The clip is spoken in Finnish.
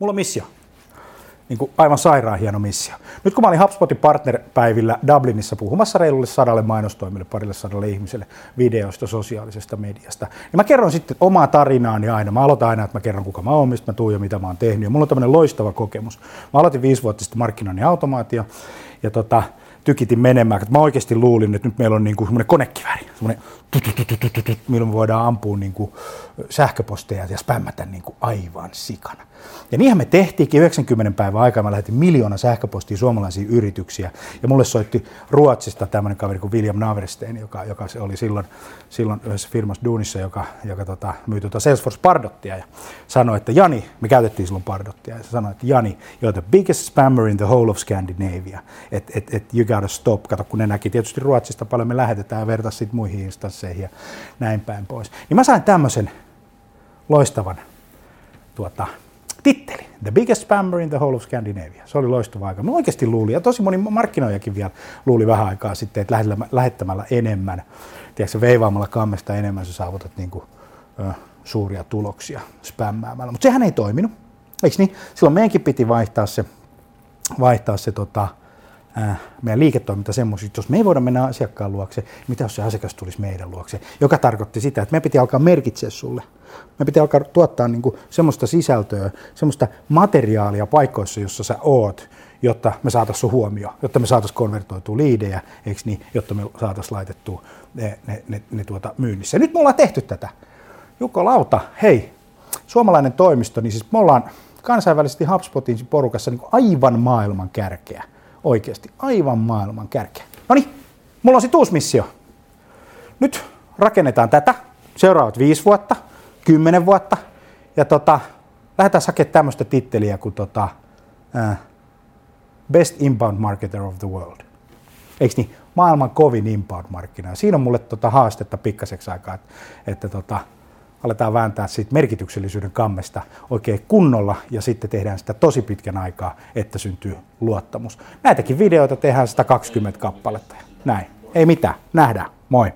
Mulla on missio. Niin kuin aivan sairaan hieno missio. Nyt kun mä olin HubSpotin partnerpäivillä Dublinissa puhumassa reilulle sadalle mainostoimille, parille sadalle ihmiselle videoista, sosiaalisesta mediasta, niin mä kerron sitten omaa tarinaani aina. Mä aloitan aina, että mä kerron kuka mä oon, mistä mä tuun ja mitä mä oon tehnyt. Ja mulla on tämmöinen loistava kokemus. Mä aloitin viisi vuotta sitten markkinoinnin automaatio ja tota, tykitin menemään. Mä oikeasti luulin, että nyt meillä on niin kuin semmoinen konekivääri, semmoinen milloin voidaan ampua niin kuin sähköposteja ja spämmätä niin kuin aivan sikana. Ja niinhän me tehtiinkin 90 päivän aikaa. Mä lähetin miljoona sähköpostia suomalaisiin yrityksiä. Ja mulle soitti Ruotsista tämmöinen kaveri kuin William Naverstein, joka, joka oli silloin, silloin yhdessä firmassa duunissa, joka, joka tota, myi tuota Salesforce Pardottia. Ja sanoi, että Jani, me käytettiin silloin Pardottia, ja sanoi, että Jani, you're the biggest spammer in the whole of Scandinavia. Että et, et you gotta stop. Kato, kun ne näki tietysti Ruotsista paljon, me lähetetään ja muihin instansseihin ja näin päin pois. Niin mä sain tämmöisen loistavan tuota, titteli. The biggest spammer in the whole of Scandinavia. Se oli loistava aika. Mä oikeasti luulin, ja tosi moni markkinoijakin vielä luuli vähän aikaa sitten, että lähettämällä enemmän, tiedätkö, veivaamalla kammesta enemmän sä saavutat niin kuin, ö, suuria tuloksia spämmäämällä. Mutta sehän ei toiminut. Eikö niin? Silloin meidänkin piti vaihtaa se, vaihtaa se tota, äh, meidän liiketoiminta semmoisia, että jos me ei voida mennä asiakkaan luokse, mitä jos se asiakas tulisi meidän luokse, joka tarkoitti sitä, että me piti alkaa merkitseä sulle. Me piti alkaa tuottaa niin kuin semmoista sisältöä, semmoista materiaalia paikoissa, jossa sä oot, jotta me saataisiin sun huomio, jotta me saataisiin konvertoitua liidejä, eikö niin, jotta me saataisiin laitettua ne, ne, ne, ne tuota myynnissä. Nyt me ollaan tehty tätä. Jukko Lauta, hei, suomalainen toimisto, niin siis me ollaan kansainvälisesti HubSpotin porukassa niin aivan maailman kärkeä oikeasti aivan maailman kärkeä. No niin, mulla on sitten uusi missio. Nyt rakennetaan tätä seuraavat viisi vuotta, kymmenen vuotta, ja tota, lähdetään hakemaan tämmöistä titteliä kuin tota, äh, Best Inbound Marketer of the World. Eikö niin? Maailman kovin inbound-markkina. Siinä on mulle tota haastetta pikkaseksi aikaa, että, että tota, aletaan vääntää siitä merkityksellisyyden kammesta oikein kunnolla ja sitten tehdään sitä tosi pitkän aikaa, että syntyy luottamus. Näitäkin videoita tehdään 120 kappaletta. Näin. Ei mitään. Nähdään. Moi.